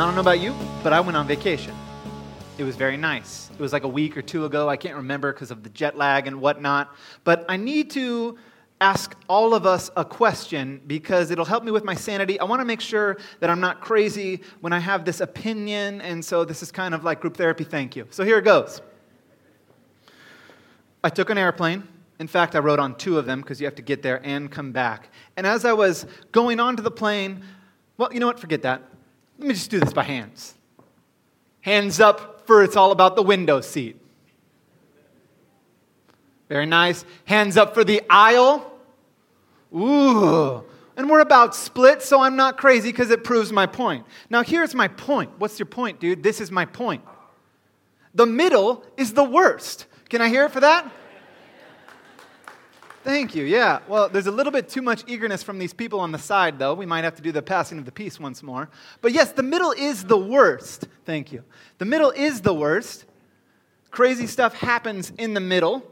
Now, I don't know about you, but I went on vacation. It was very nice. It was like a week or two ago. I can't remember because of the jet lag and whatnot. But I need to ask all of us a question because it'll help me with my sanity. I want to make sure that I'm not crazy when I have this opinion. And so this is kind of like group therapy. Thank you. So here it goes. I took an airplane. In fact, I rode on two of them because you have to get there and come back. And as I was going onto the plane, well, you know what? Forget that. Let me just do this by hands. Hands up for it's all about the window seat. Very nice. Hands up for the aisle. Ooh. And we're about split, so I'm not crazy because it proves my point. Now, here's my point. What's your point, dude? This is my point. The middle is the worst. Can I hear it for that? Thank you. Yeah. Well, there's a little bit too much eagerness from these people on the side, though. We might have to do the passing of the peace once more. But yes, the middle is the worst. Thank you. The middle is the worst. Crazy stuff happens in the middle.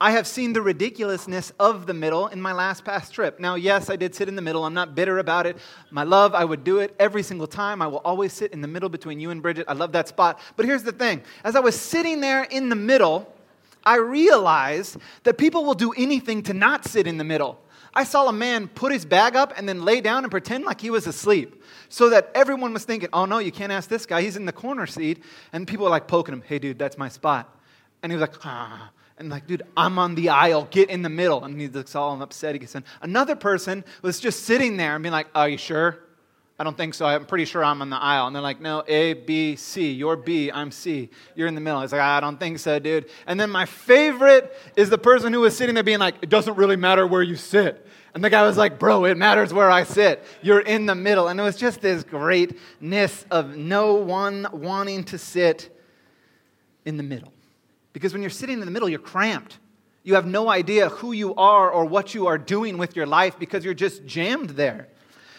I have seen the ridiculousness of the middle in my last past trip. Now, yes, I did sit in the middle. I'm not bitter about it. My love, I would do it every single time. I will always sit in the middle between you and Bridget. I love that spot. But here's the thing as I was sitting there in the middle, I realized that people will do anything to not sit in the middle. I saw a man put his bag up and then lay down and pretend like he was asleep so that everyone was thinking, oh no, you can't ask this guy. He's in the corner seat. And people were like poking him, hey dude, that's my spot. And he was like, ah. And like, dude, I'm on the aisle. Get in the middle. And he looks all upset. He gets in. Another person was just sitting there and being like, are you sure? I don't think so. I'm pretty sure I'm on the aisle. And they're like, no, A, B, C. You're B, I'm C. You're in the middle. It's like, ah, I don't think so, dude. And then my favorite is the person who was sitting there being like, it doesn't really matter where you sit. And the guy was like, bro, it matters where I sit. You're in the middle. And it was just this greatness of no one wanting to sit in the middle. Because when you're sitting in the middle, you're cramped. You have no idea who you are or what you are doing with your life because you're just jammed there.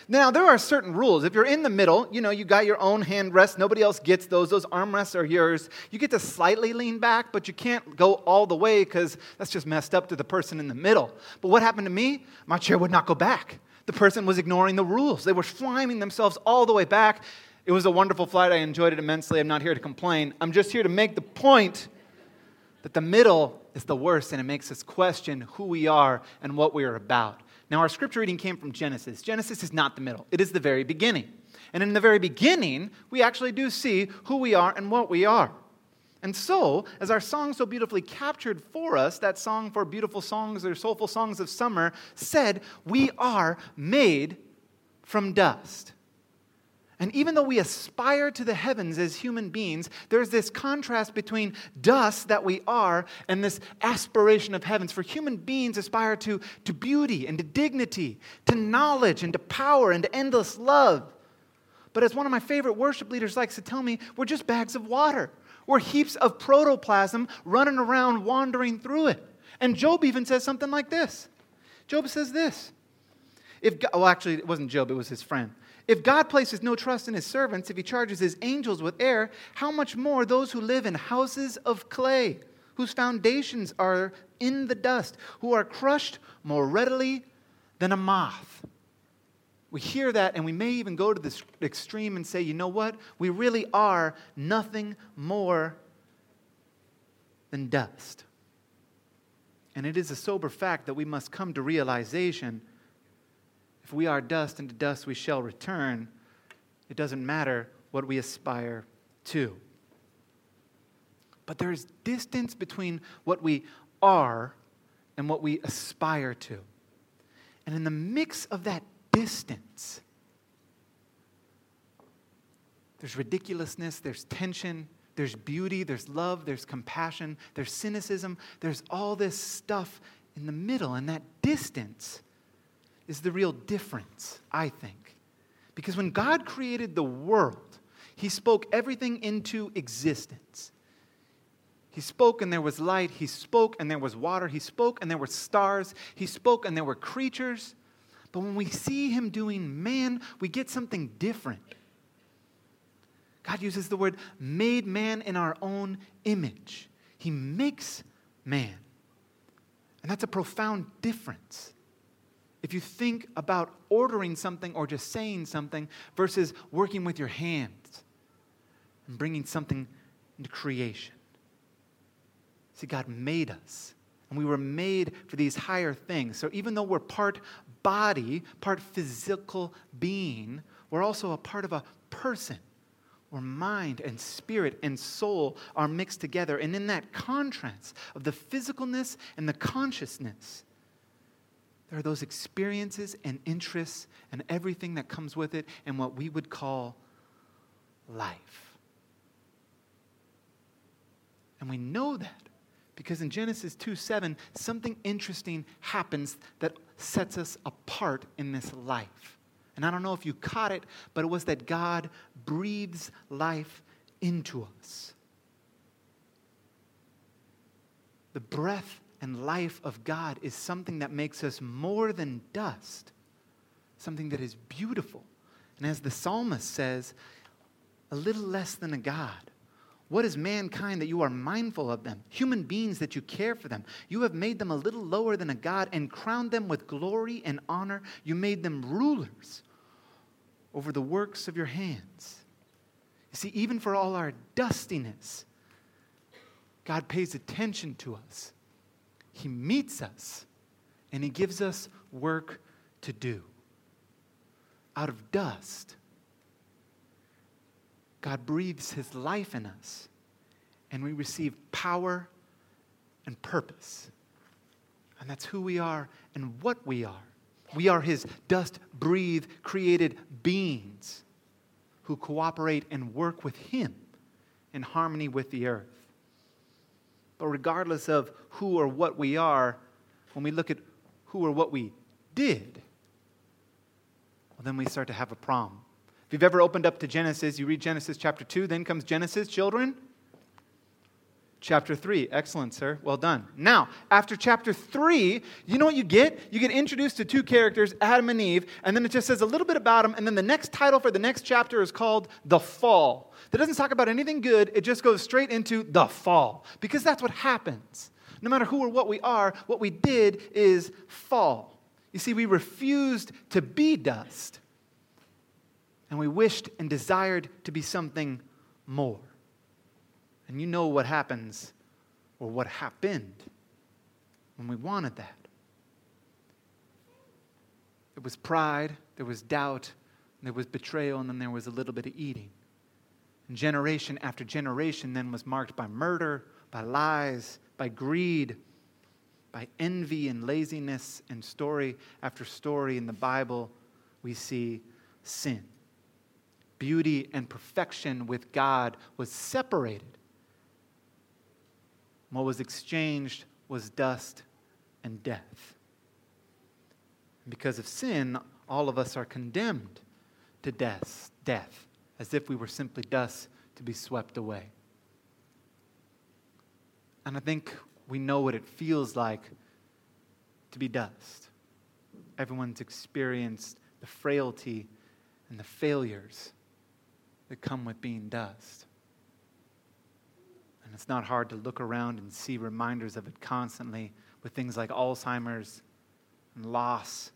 Now, there are certain rules. If you're in the middle, you know, you got your own hand rest. Nobody else gets those. Those armrests are yours. You get to slightly lean back, but you can't go all the way because that's just messed up to the person in the middle. But what happened to me? My chair would not go back. The person was ignoring the rules. They were flying themselves all the way back. It was a wonderful flight. I enjoyed it immensely. I'm not here to complain. I'm just here to make the point that the middle is the worst and it makes us question who we are and what we are about. Now, our scripture reading came from Genesis. Genesis is not the middle, it is the very beginning. And in the very beginning, we actually do see who we are and what we are. And so, as our song so beautifully captured for us, that song for beautiful songs or soulful songs of summer said, We are made from dust. And even though we aspire to the heavens as human beings, there's this contrast between dust that we are and this aspiration of heavens. For human beings aspire to, to beauty and to dignity, to knowledge and to power and to endless love. But as one of my favorite worship leaders likes to tell me, we're just bags of water. We're heaps of protoplasm running around, wandering through it. And Job even says something like this Job says this. If, well, actually, it wasn't Job, it was his friend. If God places no trust in his servants, if he charges his angels with air, how much more those who live in houses of clay, whose foundations are in the dust, who are crushed more readily than a moth? We hear that and we may even go to this extreme and say, you know what? We really are nothing more than dust. And it is a sober fact that we must come to realization if we are dust, and to dust we shall return, it doesn't matter what we aspire to. But there is distance between what we are and what we aspire to. And in the mix of that distance, there's ridiculousness, there's tension, there's beauty, there's love, there's compassion, there's cynicism, there's all this stuff in the middle. And that distance is the real difference, I think. Because when God created the world, He spoke everything into existence. He spoke and there was light. He spoke and there was water. He spoke and there were stars. He spoke and there were creatures. But when we see Him doing man, we get something different. God uses the word made man in our own image. He makes man. And that's a profound difference. If you think about ordering something or just saying something versus working with your hands and bringing something into creation. See, God made us, and we were made for these higher things. So even though we're part body, part physical being, we're also a part of a person where mind and spirit and soul are mixed together. And in that contrast of the physicalness and the consciousness, there are those experiences and interests and everything that comes with it and what we would call life. And we know that because in Genesis 2 7, something interesting happens that sets us apart in this life. And I don't know if you caught it, but it was that God breathes life into us. The breath and life of God is something that makes us more than dust, something that is beautiful. And as the psalmist says, a little less than a God. What is mankind that you are mindful of them? Human beings that you care for them. You have made them a little lower than a God and crowned them with glory and honor. You made them rulers over the works of your hands. You see, even for all our dustiness, God pays attention to us. He meets us and He gives us work to do. Out of dust, God breathes His life in us and we receive power and purpose. And that's who we are and what we are. We are His dust breathed, created beings who cooperate and work with Him in harmony with the earth. But regardless of who or what we are, when we look at who or what we did, well, then we start to have a problem. If you've ever opened up to Genesis, you read Genesis chapter 2, then comes Genesis, children. Chapter 3. Excellent, sir. Well done. Now, after chapter 3, you know what you get? You get introduced to two characters, Adam and Eve, and then it just says a little bit about them, and then the next title for the next chapter is called The Fall. That doesn't talk about anything good, it just goes straight into the fall, because that's what happens. No matter who or what we are, what we did is fall. You see, we refused to be dust, and we wished and desired to be something more. And you know what happens or what happened when we wanted that. There was pride, there was doubt, there was betrayal, and then there was a little bit of eating. And generation after generation then was marked by murder, by lies, by greed, by envy and laziness, and story after story in the Bible, we see sin. Beauty and perfection with God was separated what was exchanged was dust and death. Because of sin, all of us are condemned to death, death, as if we were simply dust to be swept away. And I think we know what it feels like to be dust. Everyone's experienced the frailty and the failures that come with being dust. And it's not hard to look around and see reminders of it constantly with things like Alzheimer's and loss,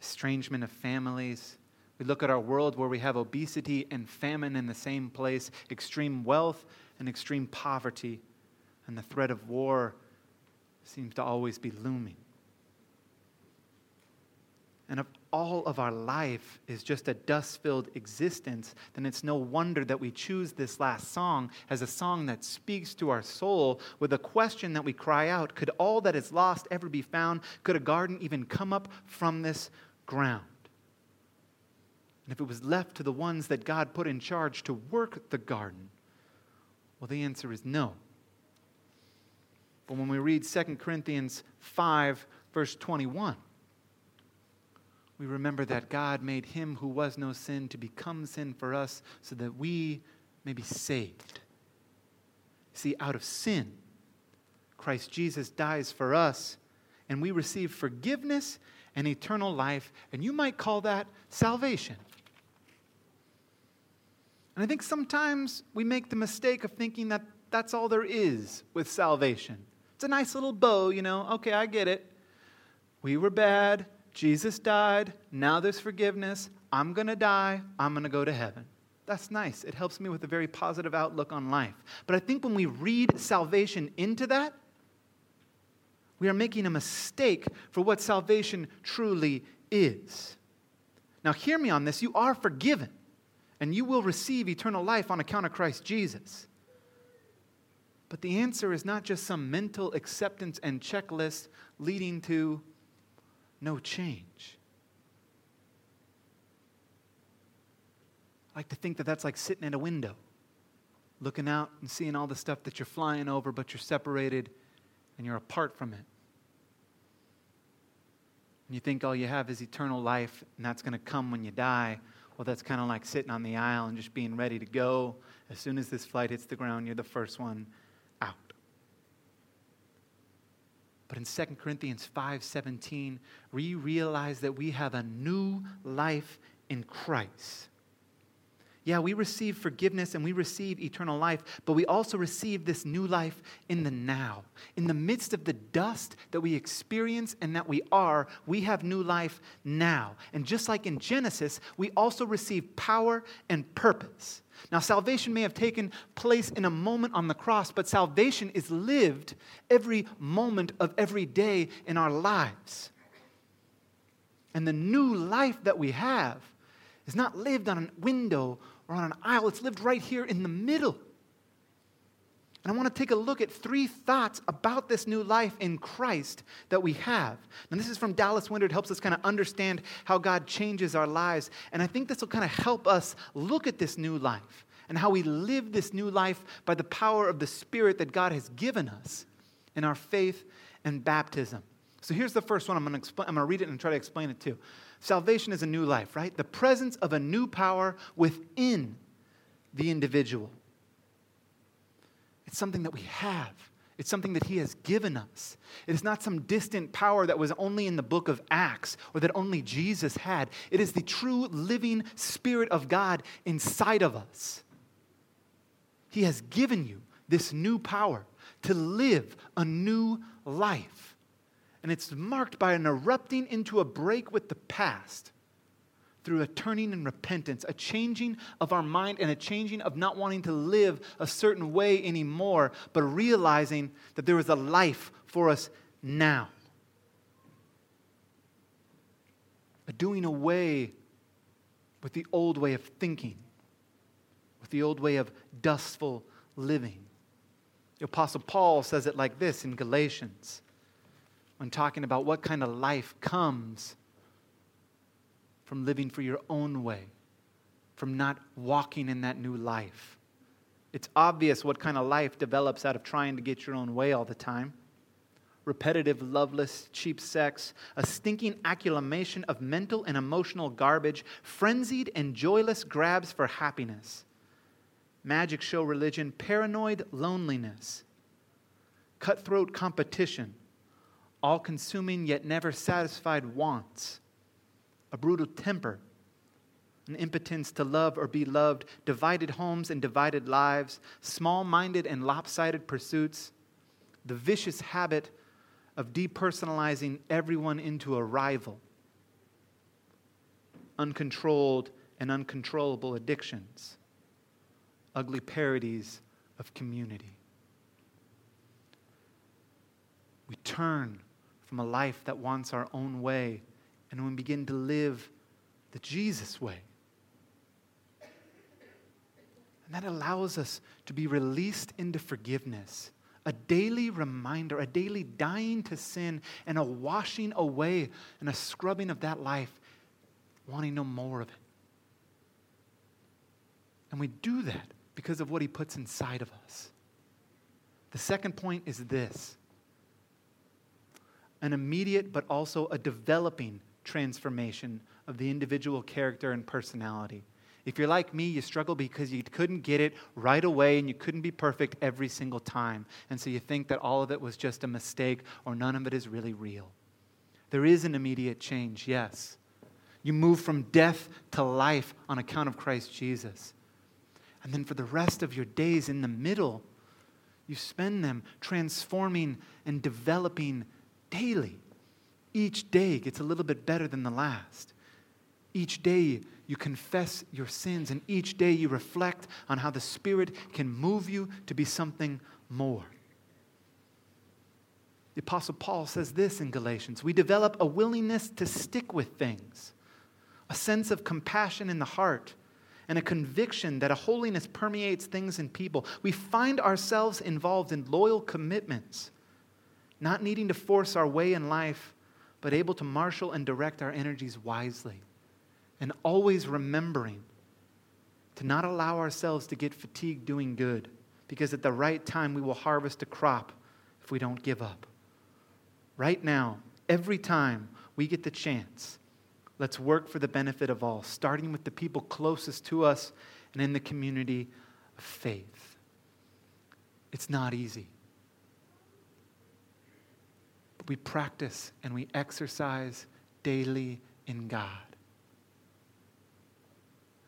estrangement of families. We look at our world where we have obesity and famine in the same place, extreme wealth and extreme poverty, and the threat of war seems to always be looming. And if all of our life is just a dust filled existence, then it's no wonder that we choose this last song as a song that speaks to our soul with a question that we cry out Could all that is lost ever be found? Could a garden even come up from this ground? And if it was left to the ones that God put in charge to work the garden, well, the answer is no. But when we read 2 Corinthians 5, verse 21, we remember that God made him who was no sin to become sin for us so that we may be saved. See, out of sin, Christ Jesus dies for us, and we receive forgiveness and eternal life, and you might call that salvation. And I think sometimes we make the mistake of thinking that that's all there is with salvation. It's a nice little bow, you know. Okay, I get it. We were bad, Jesus died, now there's forgiveness, I'm to die, I'm to go to heaven. That's nice. It helps me with a very positive outlook on life. But I think when we read salvation into that, we are making a mistake for what salvation truly is. Now, hear me on this. You are forgiven, and you will receive eternal life on account of Christ Jesus. But the answer is not just some mental acceptance and checklist leading to no change. I like to think that that's like sitting at a window, looking out and seeing all the stuff that you're flying over, but you're separated and you're apart from it. And you think all you have is eternal life, and that's going to come when you die. Well, that's kind of like sitting on the aisle and just being ready to go. As soon as this flight hits the ground, you're the first one out. But in 2 Corinthians 5:17, we realize that we have a new life in Christ. Yeah, we receive forgiveness and we receive eternal life, but we also receive this new life in the now. In the midst of the dust that we experience and that we are, we have new life now. And just like in Genesis, we also receive power and purpose. Now, salvation may have taken place in a moment on the cross, but salvation is lived every moment of every day in our lives. And the new life that we have is not lived on a window or on an aisle, it's lived right here in the middle. And I want to take a look at three thoughts about this new life in Christ that we have. And this is from Dallas Willard. It helps us kind of understand how God changes our lives. And I think this will kind of help us look at this new life and how we live this new life by the power of the Spirit that God has given us in our faith and baptism. So here's the first one. I'm going to, I'm going to read it and try to explain it too. Salvation is a new life, right? The presence of a new power within the individual. It's something that we have. It's something that He has given us. It is not some distant power that was only in the book of Acts or that only Jesus had. It is the true living Spirit of God inside of us. He has given you this new power to live a new life and it's marked by an erupting into a break with the past through a turning and repentance, a changing of our mind and a changing of not wanting to live a certain way anymore, but realizing that there is a life for us now. A doing away with the old way of thinking, with the old way of dustful living. The Apostle Paul says it like this in Galatians when talking about what kind of life comes from living for your own way, from not walking in that new life. It's obvious what kind of life develops out of trying to get your own way all the time. Repetitive, loveless, cheap sex, a stinking accumulation of mental and emotional garbage, frenzied and joyless grabs for happiness, magic show religion, paranoid loneliness, cutthroat competition, all consuming yet never satisfied wants, a brutal temper, an impotence to love or be loved, divided homes and divided lives, small minded and lopsided pursuits, the vicious habit of depersonalizing everyone into a rival, uncontrolled and uncontrollable addictions, ugly parodies of community. We turn from a life that wants our own way and we begin to live the Jesus way. And that allows us to be released into forgiveness, a daily reminder, a daily dying to sin, and a washing away and a scrubbing of that life, wanting no more of it. And we do that because of what He puts inside of us. The second point is this an immediate but also a developing transformation of the individual character and personality. If you're like me, you struggle because you couldn't get it right away and you couldn't be perfect every single time. And so you think that all of it was just a mistake or none of it is really real. There is an immediate change, yes. You move from death to life on account of Christ Jesus. And then for the rest of your days in the middle, you spend them transforming and developing daily Each day gets a little bit better than the last. Each day you confess your sins, and each day you reflect on how the Spirit can move you to be something more. The Apostle Paul says this in Galatians We develop a willingness to stick with things, a sense of compassion in the heart, and a conviction that a holiness permeates things and people. We find ourselves involved in loyal commitments, not needing to force our way in life, but able to marshal and direct our energies wisely, and always remembering to not allow ourselves to get fatigued doing good, because at the right time we will harvest a crop if we don't give up right now, every time we get the chance, let's work for the benefit of all, starting with the people closest to us and in the community of faith. It's not easy. We practice and we exercise daily in God.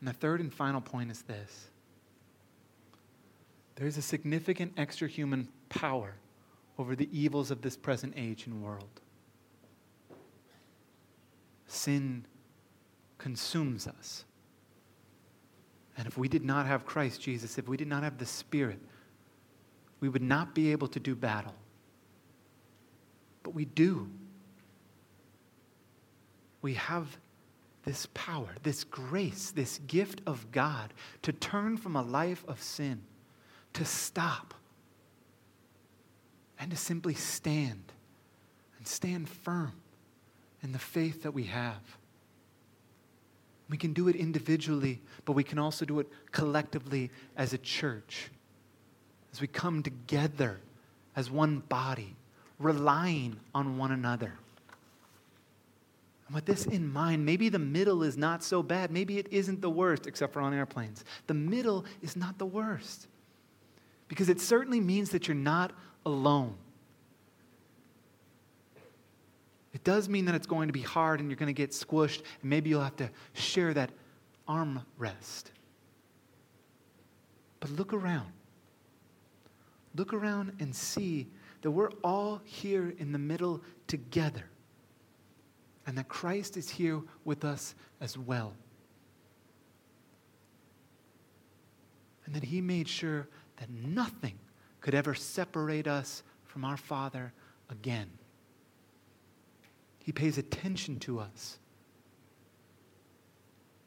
And the third and final point is this there's a significant extra human power over the evils of this present age and world. Sin consumes us. And if we did not have Christ Jesus, if we did not have the Spirit, we would not be able to do battle. But we do. We have this power, this grace, this gift of God to turn from a life of sin, to stop and to simply stand and stand firm in the faith that we have. We can do it individually, but we can also do it collectively as a church, as we come together as one body, relying on one another. And with this in mind, maybe the middle is not so bad. Maybe it isn't the worst, except for on airplanes. The middle is not the worst. Because it certainly means that you're not alone. It does mean that it's going to be hard and you're going to get squished, and maybe you'll have to share that arm rest. But look around. Look around and see that we're all here in the middle together, and that Christ is here with us as well. And that He made sure that nothing could ever separate us from our Father again. He pays attention to us.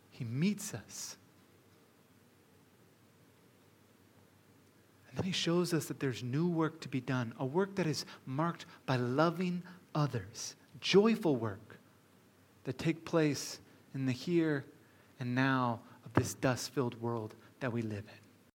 He meets us. And he shows us that there's new work to be done, a work that is marked by loving others, joyful work that take place in the here and now of this dust filled world that we live in.